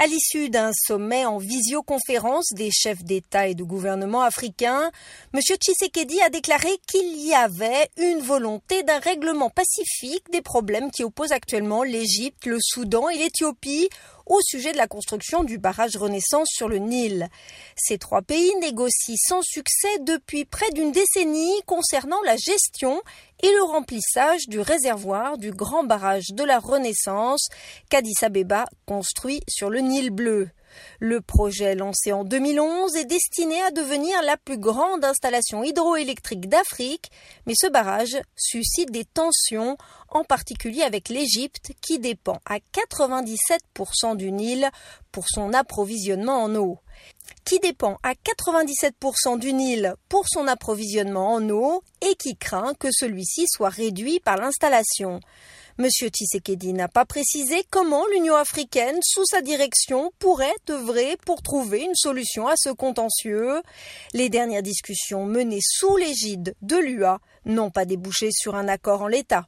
À l'issue d'un sommet en visioconférence des chefs d'État et de gouvernement africains, M. Tshisekedi a déclaré qu'il y avait une volonté d'un règlement pacifique des problèmes qui opposent actuellement l'Égypte, le Soudan et l'Éthiopie au sujet de la construction du barrage Renaissance sur le Nil. Ces trois pays négocient sans succès depuis près d'une décennie concernant la gestion et le remplissage du réservoir du grand barrage de la Renaissance qu'Addis Abeba construit sur le Nil bleu. Le projet lancé en 2011 est destiné à devenir la plus grande installation hydroélectrique d'Afrique, mais ce barrage suscite des tensions, en particulier avec l'Égypte qui dépend à 97% du Nil pour son approvisionnement en eau qui dépend à 97% du Nil pour son approvisionnement en eau et qui craint que celui-ci soit réduit par l'installation. M. Tshisekedi n'a pas précisé comment l'Union africaine, sous sa direction, pourrait œuvrer pour trouver une solution à ce contentieux. Les dernières discussions menées sous l'égide de l'UA n'ont pas débouché sur un accord en l'état.